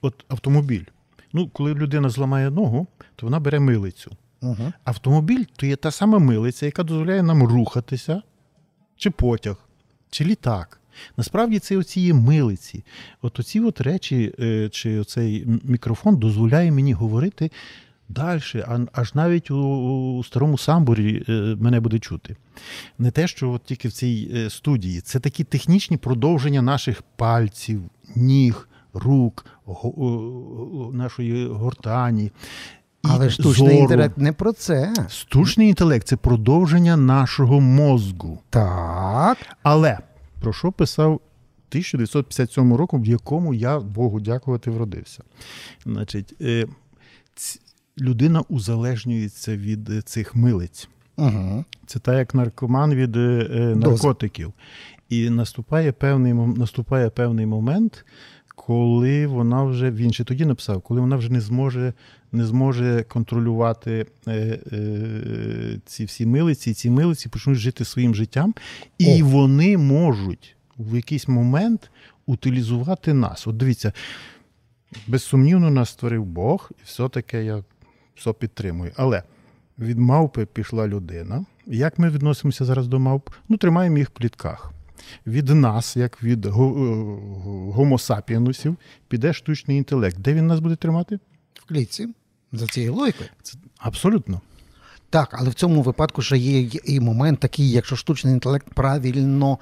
[SPEAKER 2] От автомобіль. Ну, коли людина зламає ногу, то вона бере милицю.
[SPEAKER 1] Ага.
[SPEAKER 2] Автомобіль то є та сама милиця, яка дозволяє нам рухатися, чи потяг, чи літак. Насправді це оці є милиці. От оці от речі, е, чи оцей мікрофон дозволяє мені говорити далі, аж навіть у, у старому самбурі е, мене буде чути. Не те, що от тільки в цій е, студії. Це такі технічні продовження наших пальців, ніг, рук, нашої гортані. і
[SPEAKER 1] Але штучний
[SPEAKER 2] зору.
[SPEAKER 1] інтелект не про це.
[SPEAKER 2] Штучний інтелект це продовження нашого мозку.
[SPEAKER 1] Так.
[SPEAKER 2] Але про що писав 1957 року, в якому я Богу дякувати вродився. Значить, е, людина узалежнюється від е, цих милиць.
[SPEAKER 1] Угу.
[SPEAKER 2] Це так, як наркоман від е, е, наркотиків. І наступає певний, наступає певний момент, коли вона вже, він ще тоді написав, коли вона вже не зможе, не зможе контролювати е, е, ці всі милиці, і ці милиці почнуть жити своїм життям, і
[SPEAKER 1] О.
[SPEAKER 2] вони можуть в якийсь момент утилізувати нас. От дивіться, безсумнівно нас створив Бог, і все таке я все підтримую. Але від мавпи пішла людина. Як ми відносимося зараз до мавп? Ну, тримаємо їх в клітках. Від нас, як від гомосапіенусів, піде штучний інтелект. Де він нас буде тримати?
[SPEAKER 1] В клітці. За цією логікою.
[SPEAKER 2] Абсолютно.
[SPEAKER 1] Так, але в цьому випадку ще є і момент такий, якщо штучний інтелект правильно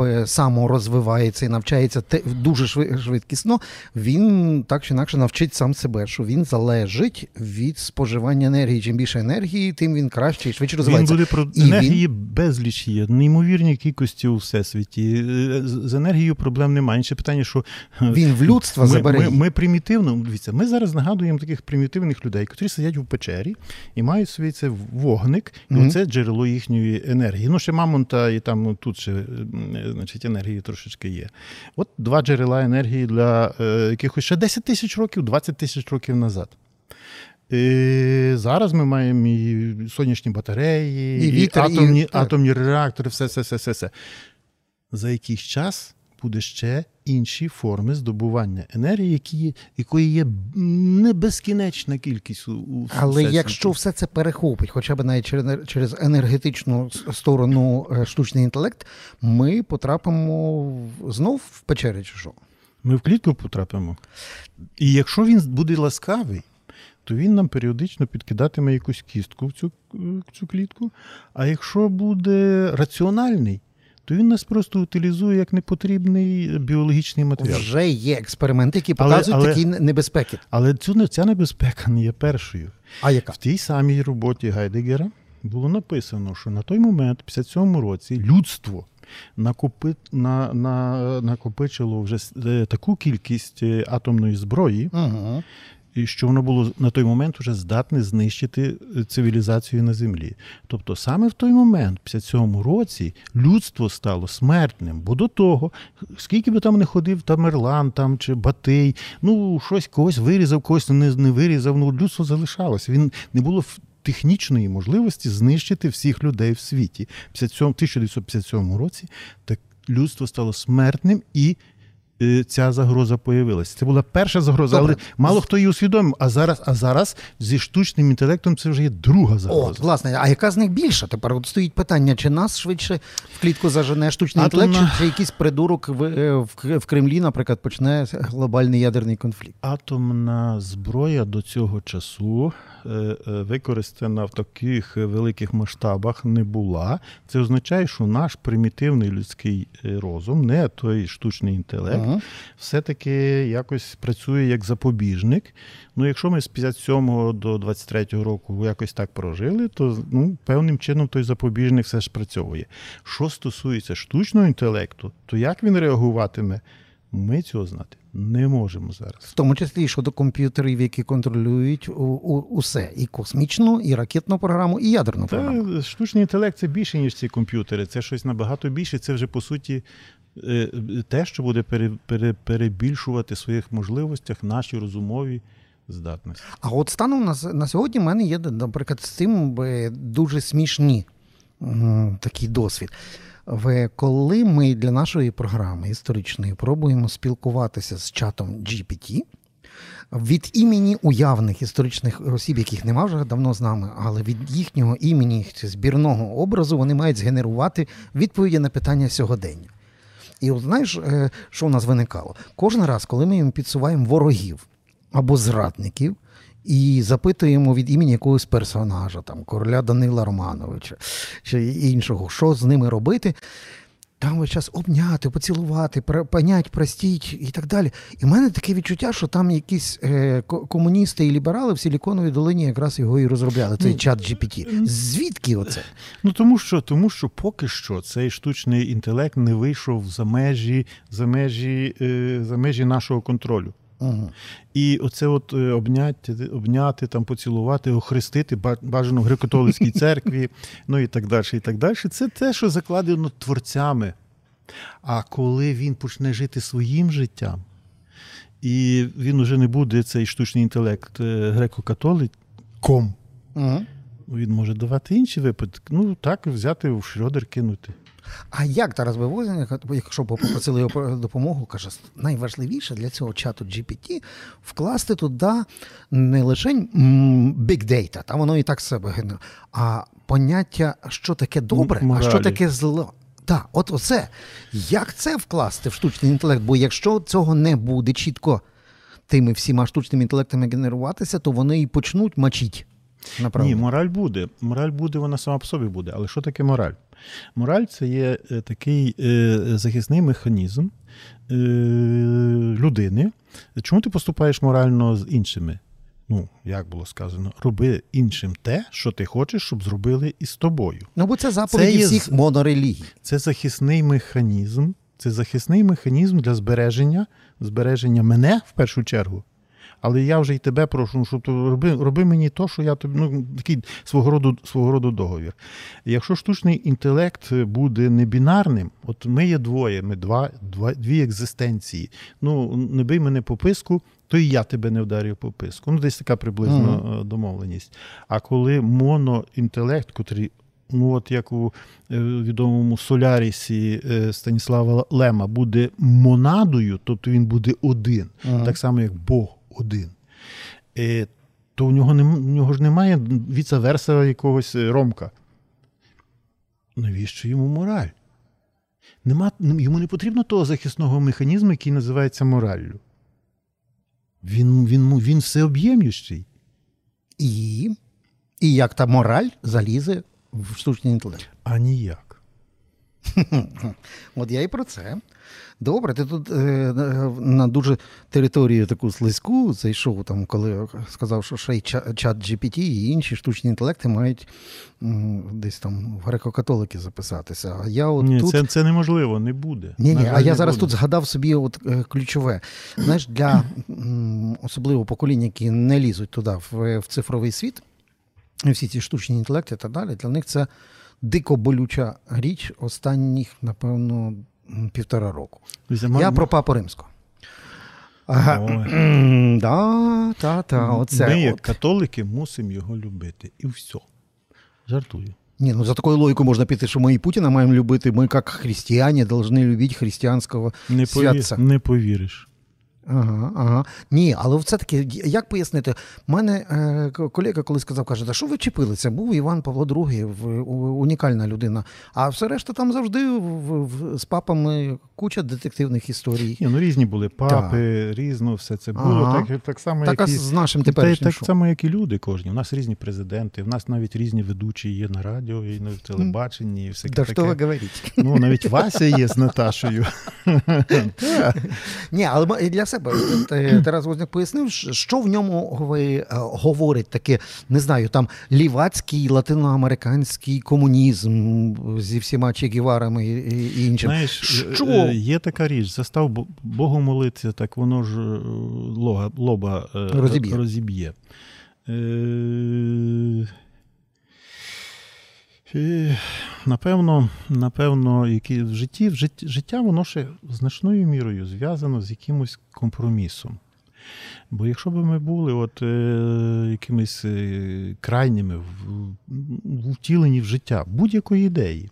[SPEAKER 1] е, саморозвивається і навчається дуже шви- швидкісно, він так чи інакше навчить сам себе, що він залежить від споживання енергії. Чим більше енергії, тим він краще і швидше розвивається.
[SPEAKER 2] Він буде про
[SPEAKER 1] І
[SPEAKER 2] енергії безліч є, неймовірні кількості у всесвіті. Е, З енергією проблем немає. Інше питання, що е,
[SPEAKER 1] Він в людство
[SPEAKER 2] ми,
[SPEAKER 1] забере.
[SPEAKER 2] Ми, ми примітивно, дивіться, ми зараз нагадуємо таких примітивних людей, які сидять у печері і мають свій це вогник, і
[SPEAKER 1] Мгм.
[SPEAKER 2] це джерело їхньої енергії. Ну, ще мамонта, і там ну, тут ще е, значить, енергії трошечки є. От два джерела енергії для е, якихось ще 10 тисяч років, 20 тисяч років назад. І зараз ми маємо і сонячні батареї,
[SPEAKER 1] І
[SPEAKER 2] і,
[SPEAKER 1] вітер, і-
[SPEAKER 2] атомні,
[SPEAKER 1] так.
[SPEAKER 2] атомні реактори, все, все, все, все, все. За якийсь час буде ще інші форми здобування енергії, які є, якої є не безкінечна кількість у, у
[SPEAKER 1] Але якщо все це перехопить, хоча б навіть через, через енергетичну сторону е, штучний інтелект, ми потрапимо знов в печері чи що?
[SPEAKER 2] ми в клітку потрапимо. І якщо він буде ласкавий, то він нам періодично підкидатиме якусь кістку в цю, в цю клітку. А якщо буде раціональний, то він нас просто утилізує як непотрібний біологічний матеріал.
[SPEAKER 1] Вже є експерименти, які показують
[SPEAKER 2] але-
[SPEAKER 1] такі небезпеки.
[SPEAKER 2] Але цю, ця небезпека не є першою.
[SPEAKER 1] А яка?
[SPEAKER 2] В тій самій роботі Гайдегера було написано, що на той момент, в 57 році, людство накопи, на, на, накопичило вже е, таку кількість е, атомної зброї,
[SPEAKER 1] Угу.
[SPEAKER 2] Що воно було на той момент вже здатне знищити е, цивілізацію на землі. Тобто саме в той момент, в 57 році, людство стало смертним, бо до того, скільки би там не ходив Тамерлан там чи Батий, ну щось когось вирізав, когось не, не вирізав, ну людство залишалося. Він не було ф- технічної можливості знищити всіх людей в світі. В 57 1957 році так людство стало смертним і. Е, Ця загроза появилася. Це була перша загроза,
[SPEAKER 1] Добре.
[SPEAKER 2] але мало хто її усвідомив. А зараз, а зараз зі штучним інтелектом це вже є друга загроза.
[SPEAKER 1] От, власне, а яка з них більша? Тепер от стоїть питання, чи нас швидше в клітку зажене штучний
[SPEAKER 2] Атомна-
[SPEAKER 1] інтелект, чи, чи якийсь придурок в, е, в, в Кремлі, наприклад, почне глобальний ядерний конфлікт?
[SPEAKER 2] Атомна зброя до цього часу е, використана в таких великих масштабах не була. Це означає, що наш примітивний людський розум, не той штучний інтелект,
[SPEAKER 1] Ага.
[SPEAKER 2] все-таки якось працює як запобіжник. Ну, якщо ми з 57 до 23 року якось так прожили, то ну, певним чином той запобіжник все ж працьовує. Що стосується штучного інтелекту, то як він реагуватиме, ми цього знати не можемо зараз.
[SPEAKER 1] В тому числі і щодо комп'ютерів, які контролюють усе: і космічну, і ракетну програму, і ядерну програму.
[SPEAKER 2] Штучний інтелект це більше, ніж ці комп'ютери. Це щось набагато більше. Це вже по суті те, що буде пере, пере, перебільшувати в своїх можливостях наші розумові здатності.
[SPEAKER 1] А от станом на, на сьогодні в мене є, наприклад, з цим е, дуже смішні такий досвід. Коли ми для нашої програми історичної пробуємо спілкуватися з чатом GPT, від імені уявних історичних осіб, яких нема вже давно з нами, але від їхнього імені збірного образу вони мають згенерувати відповіді на питання сьогодення. І от знаєш, е, що у нас виникало? Кожен раз, коли ми їм підсуваємо ворогів або зрадників. І запитуємо від імені якогось персонажа, там короля Данила Романовича чи іншого, що з ними робити. Там весь час обняти, поцілувати, понять, простіть і так далі. І в мене таке відчуття, що там якісь е, комуністи і ліберали в Силіконовій долині якраз його і розробляли, цей чат GPT. Звідки оце?
[SPEAKER 2] Ну тому що, тому що поки що цей штучний інтелект не вийшов за межі, за межі, е, за межі нашого контролю.
[SPEAKER 1] Угу.
[SPEAKER 2] І оце от е, обняти, обняти, там, поцілувати, охрестити, бажано в греко-католицькій церкві, ну і так далі, і так далі. Це те, що закладено творцями. А коли він почне жити своїм життям, і він уже не буде цей штучний інтелект е, греко-католиком,
[SPEAKER 1] Угу.
[SPEAKER 2] він може давати інші випадки. Ну так, взяти в Шрёдер кинути.
[SPEAKER 1] А як Тарас Бевозін, якщо б попросили його про допомогу, каже, найважливіше для цього чату GPT вкласти туди не лише big data, та воно і так себе генерує, а поняття, що таке добре, а що таке зло. Так, от оце. Як це вкласти в штучний інтелект? Бо якщо цього не буде чітко тими всіма штучними інтелектами генеруватися, то вони і почнуть мочити. Направду.
[SPEAKER 2] Ні, мораль буде. Мораль буде, вона сама по собі буде. Але що таке мораль? Мораль це є е, такий е, захисний механізм е, людини. Чому ти поступаєш морально з іншими? Ну, як було сказано, роби іншим те, що ти хочеш, щоб зробили із тобою.
[SPEAKER 1] Ну, бо це заповіді
[SPEAKER 2] Це
[SPEAKER 1] всіх монорелігій.
[SPEAKER 2] Це захисний механізм. Це захисний механізм для збереження, збереження мене в першу чергу. Але я вже й тебе прошу, щоб ти роби, роби мені то, що я тобі. Ну, такий свого роду, свого роду договір. Якщо штучний інтелект буде не бінарним, от ми є двоє, ми два, два, дві екзистенції. Ну, не бий мене по писку, то і я тебе не вдарю по писку. Ну, десь така приблизно е, домовленість. А коли моноінтелект, котрий ну от як у е, відомому Солярісі е, Станіслава Лема, буде монадою, тобто він буде один,
[SPEAKER 1] Ага.
[SPEAKER 2] так само як Бог один. Е, то у нього, нем, у нього ж немає віце-верса якогось е, ромка. Навіщо йому мораль? Нема, йому не потрібно того захисного механізму, який називається мораллю. Він, він, він всеоб'ємлющий.
[SPEAKER 1] І, і як та мораль залізе в штучний інтелект.
[SPEAKER 2] А ніяк.
[SPEAKER 1] От я і про це. Добре, ти тут е, на дуже територію таку слизьку зайшов, там, коли сказав, що ще й чат GPT і інші штучні інтелекти мають м, десь там в греко-католики записатися. А я от
[SPEAKER 2] Ні,
[SPEAKER 1] тут...
[SPEAKER 2] це, це неможливо, не буде.
[SPEAKER 1] Ні, ні, а я зараз
[SPEAKER 2] буде.
[SPEAKER 1] тут згадав собі от, е, ключове. Знаєш, для м, особливо покоління, які не лізуть туди, в, в цифровий світ, всі ці штучні інтелекти і так далі, для них це дико болюча річ останніх, напевно, півтора року. Я про папу римського. Ага. Да, та, та, оце.
[SPEAKER 2] Ми, як
[SPEAKER 1] от.
[SPEAKER 2] католики, мусимо його любити. І все. Жартую.
[SPEAKER 1] Ні, ну за такою логікою можна піти, що ми і Путіна маємо любити. Ми, як християни, повинні любити християнського
[SPEAKER 2] Не,
[SPEAKER 1] святця.
[SPEAKER 2] не повіриш.
[SPEAKER 1] Ага, ага. Ні, але все таки, як пояснити? У мене е, колега колись сказав, каже, та що ви чіпилися? Був Іван Павло II, в, у- унікальна людина. А все решта там завжди в, в, з папами куча детективних історій.
[SPEAKER 2] Ні, ну різні були папи, різно все це було.
[SPEAKER 1] Ага.
[SPEAKER 2] Так, так само,
[SPEAKER 1] Так,
[SPEAKER 2] як і...
[SPEAKER 1] з нашим теперішнім
[SPEAKER 2] так
[SPEAKER 1] шоу.
[SPEAKER 2] само, як і люди кожні. У нас різні президенти, в нас навіть різні ведучі є на радіо, і на телебаченні, і все
[SPEAKER 1] Да
[SPEAKER 2] таке.
[SPEAKER 1] що ви говорите?
[SPEAKER 2] Ну, навіть Вася є з Наташею.
[SPEAKER 1] Ні, але для себе е, Тарас Возняк пояснив, що- в ньому ви, е, говорить таке, не знаю, там лівацький, латиноамериканський комунізм зі всіма Че Гіварами і, іншим.
[SPEAKER 2] Знаєш,
[SPEAKER 1] Що?
[SPEAKER 2] е, є така річ, застав Бо- Богу молитися, так воно ж е, лога, лоба е,
[SPEAKER 1] Розіб'є.
[SPEAKER 2] розіб'є. Е, е, Напевно, напевно, які в житті, в життя воно ще значною мірою зв'язано з якимось компромісом. Бо якщо б ми були от, е, якимись е, крайніми в, в життя будь-якої ідеї,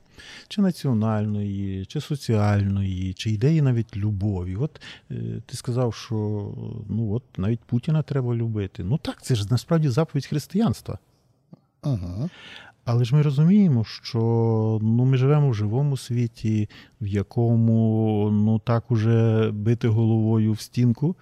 [SPEAKER 2] чи національної, чи соціальної, чи ідеї навіть любові. От е, ти сказав, що ну от навіть Путіна треба любити. Ну так, це ж насправді заповідь християнства.
[SPEAKER 1] Угу.
[SPEAKER 2] Але ж ми розуміємо, що ну, ми живемо в живому світі, в якому ну так уже бити головою в стінку,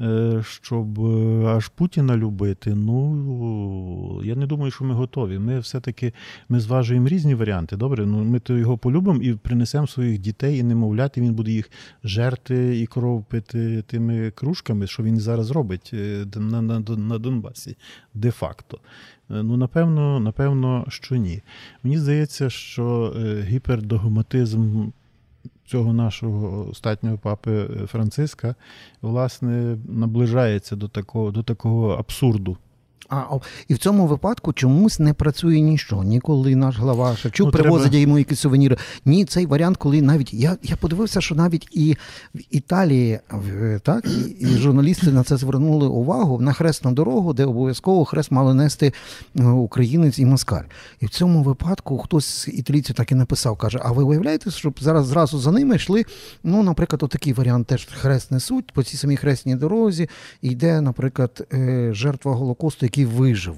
[SPEAKER 2] е, щоб е, аж Путіна любити. Ну я не думаю, що ми готові. Ми все-таки ми зважуємо різні варіанти. Добре, ну ми то його полюбимо і принесемо своїх дітей і немовляти. Він буде їх жерти і кров пити тими кружками, що він зараз робить е, на, на, на Донбасі, де-факто. Е, Ну, напевно, напевно, що ні. Мені здається, що е, гіпердогматизм цього нашого остатнього папи е, Франциска, власне, наближається до такого, до такого абсурду.
[SPEAKER 1] А і в цьому випадку чомусь не працює ніщо. Ніколи наш глава Шевчук
[SPEAKER 2] Ну,
[SPEAKER 1] привозить
[SPEAKER 2] треба-
[SPEAKER 1] йому якісь сувеніри. Ні, цей варіант, коли навіть я, я подивився, що навіть і в Італії, в- так, і, і журналісти на це звернули увагу на хресну дорогу, де обов'язково хрест мали нести е, українець і москаль. І в цьому випадку хтось з італійців так і написав, каже: А ви уявляєте, щоб зараз зразу за ними йшли? Ну, наприклад, отакий варіант теж хрест несуть по цій самій хресній дорозі. Йде, наприклад, е, жертва Голокосту, який вижив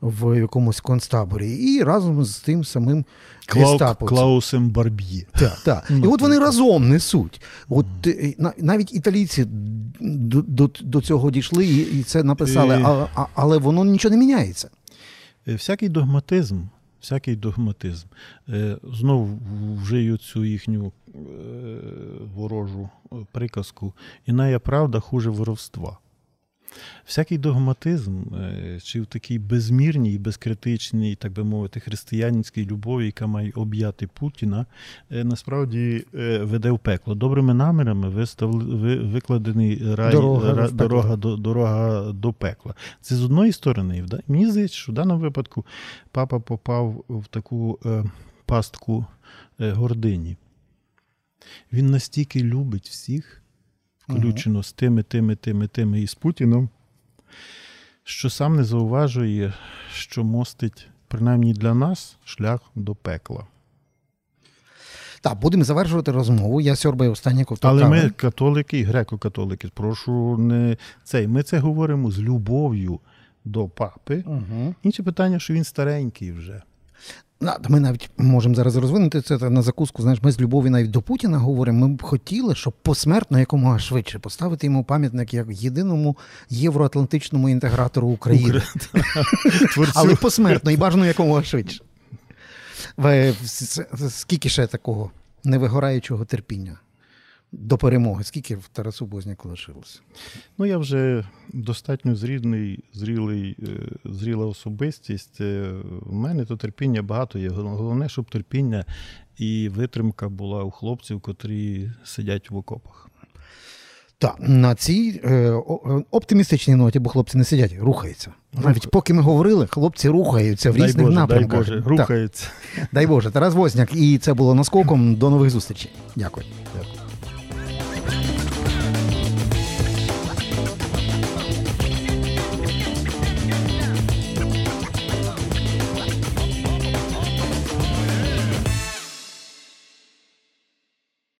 [SPEAKER 1] в якомусь концтаборі, і разом з тим самим
[SPEAKER 2] Клау. Клаусем Барб'є.
[SPEAKER 1] Так, так. І
[SPEAKER 2] Ну,
[SPEAKER 1] от вони разом несуть. От е, навіть італійці до, до, до цього дійшли і, і це написали,
[SPEAKER 2] Е.
[SPEAKER 1] а, а, але воно нічого не міняється.
[SPEAKER 2] Е, Всякий догматизм, всякий догматизм. Знову вжию цю їхню ворожу приказку. Іная правда хуже воровства. Всякий догматизм, е, чи в такій безмірній, безкритичній, так би мовити, християнській любові, яка має об'яти Путіна, е, насправді е, веде в пекло. Добрими намірами виставли, ви- викладений рай,
[SPEAKER 1] Дорога
[SPEAKER 2] ра- дорога, до, дорога до пекла. Це з одної сторони. да? Мені здається, що в даному випадку папа попав в таку е, пастку е, гордині. Він настільки любить всіх, включено з тими, тими, тими, тими і з Путіном, що сам не зауважує, що мостить, принаймні для нас, шлях до пекла.
[SPEAKER 1] Так, будемо завершувати розмову. Я сьорбаю останнє ковток
[SPEAKER 2] Але ми, католики і греко-католики, прошу не цей. Ми це говоримо з любов'ю до папи.
[SPEAKER 1] Угу.
[SPEAKER 2] Інше питання, що він старенький вже.
[SPEAKER 1] Ми навіть можемо зараз розвинути це на закуску. Знаєш, ми з любові навіть до Путіна говоримо. Ми б хотіли, щоб посмертно якомога швидше поставити йому пам'ятник як єдиному євроатлантичному інтегратору України. Але посмертно і бажано якомога швидше. С- Скільки ще такого невигораючого терпіння до перемоги? Скільки в Тарасу Бозняку лишилося?
[SPEAKER 2] Ну, я вже достатньо зрілий, зрілий, е, зріла особистість. Е, У мене то терпіння багато є. Головне, щоб терпіння і витримка була у хлопців, котрі сидять в окопах.
[SPEAKER 1] Так, на цій е, е, оптимістичній ноті, бо хлопці не сидять, рухаються. Навіть поки ми говорили, хлопці рухаються в
[SPEAKER 2] дай
[SPEAKER 1] різних
[SPEAKER 2] Боже,
[SPEAKER 1] напрямках.
[SPEAKER 2] дай Боже,
[SPEAKER 1] Так.
[SPEAKER 2] рухаються.
[SPEAKER 1] Дай Боже, Тарас Возняк. І це було наскоком. До нових зустрічей. Дякую.
[SPEAKER 2] Дякую.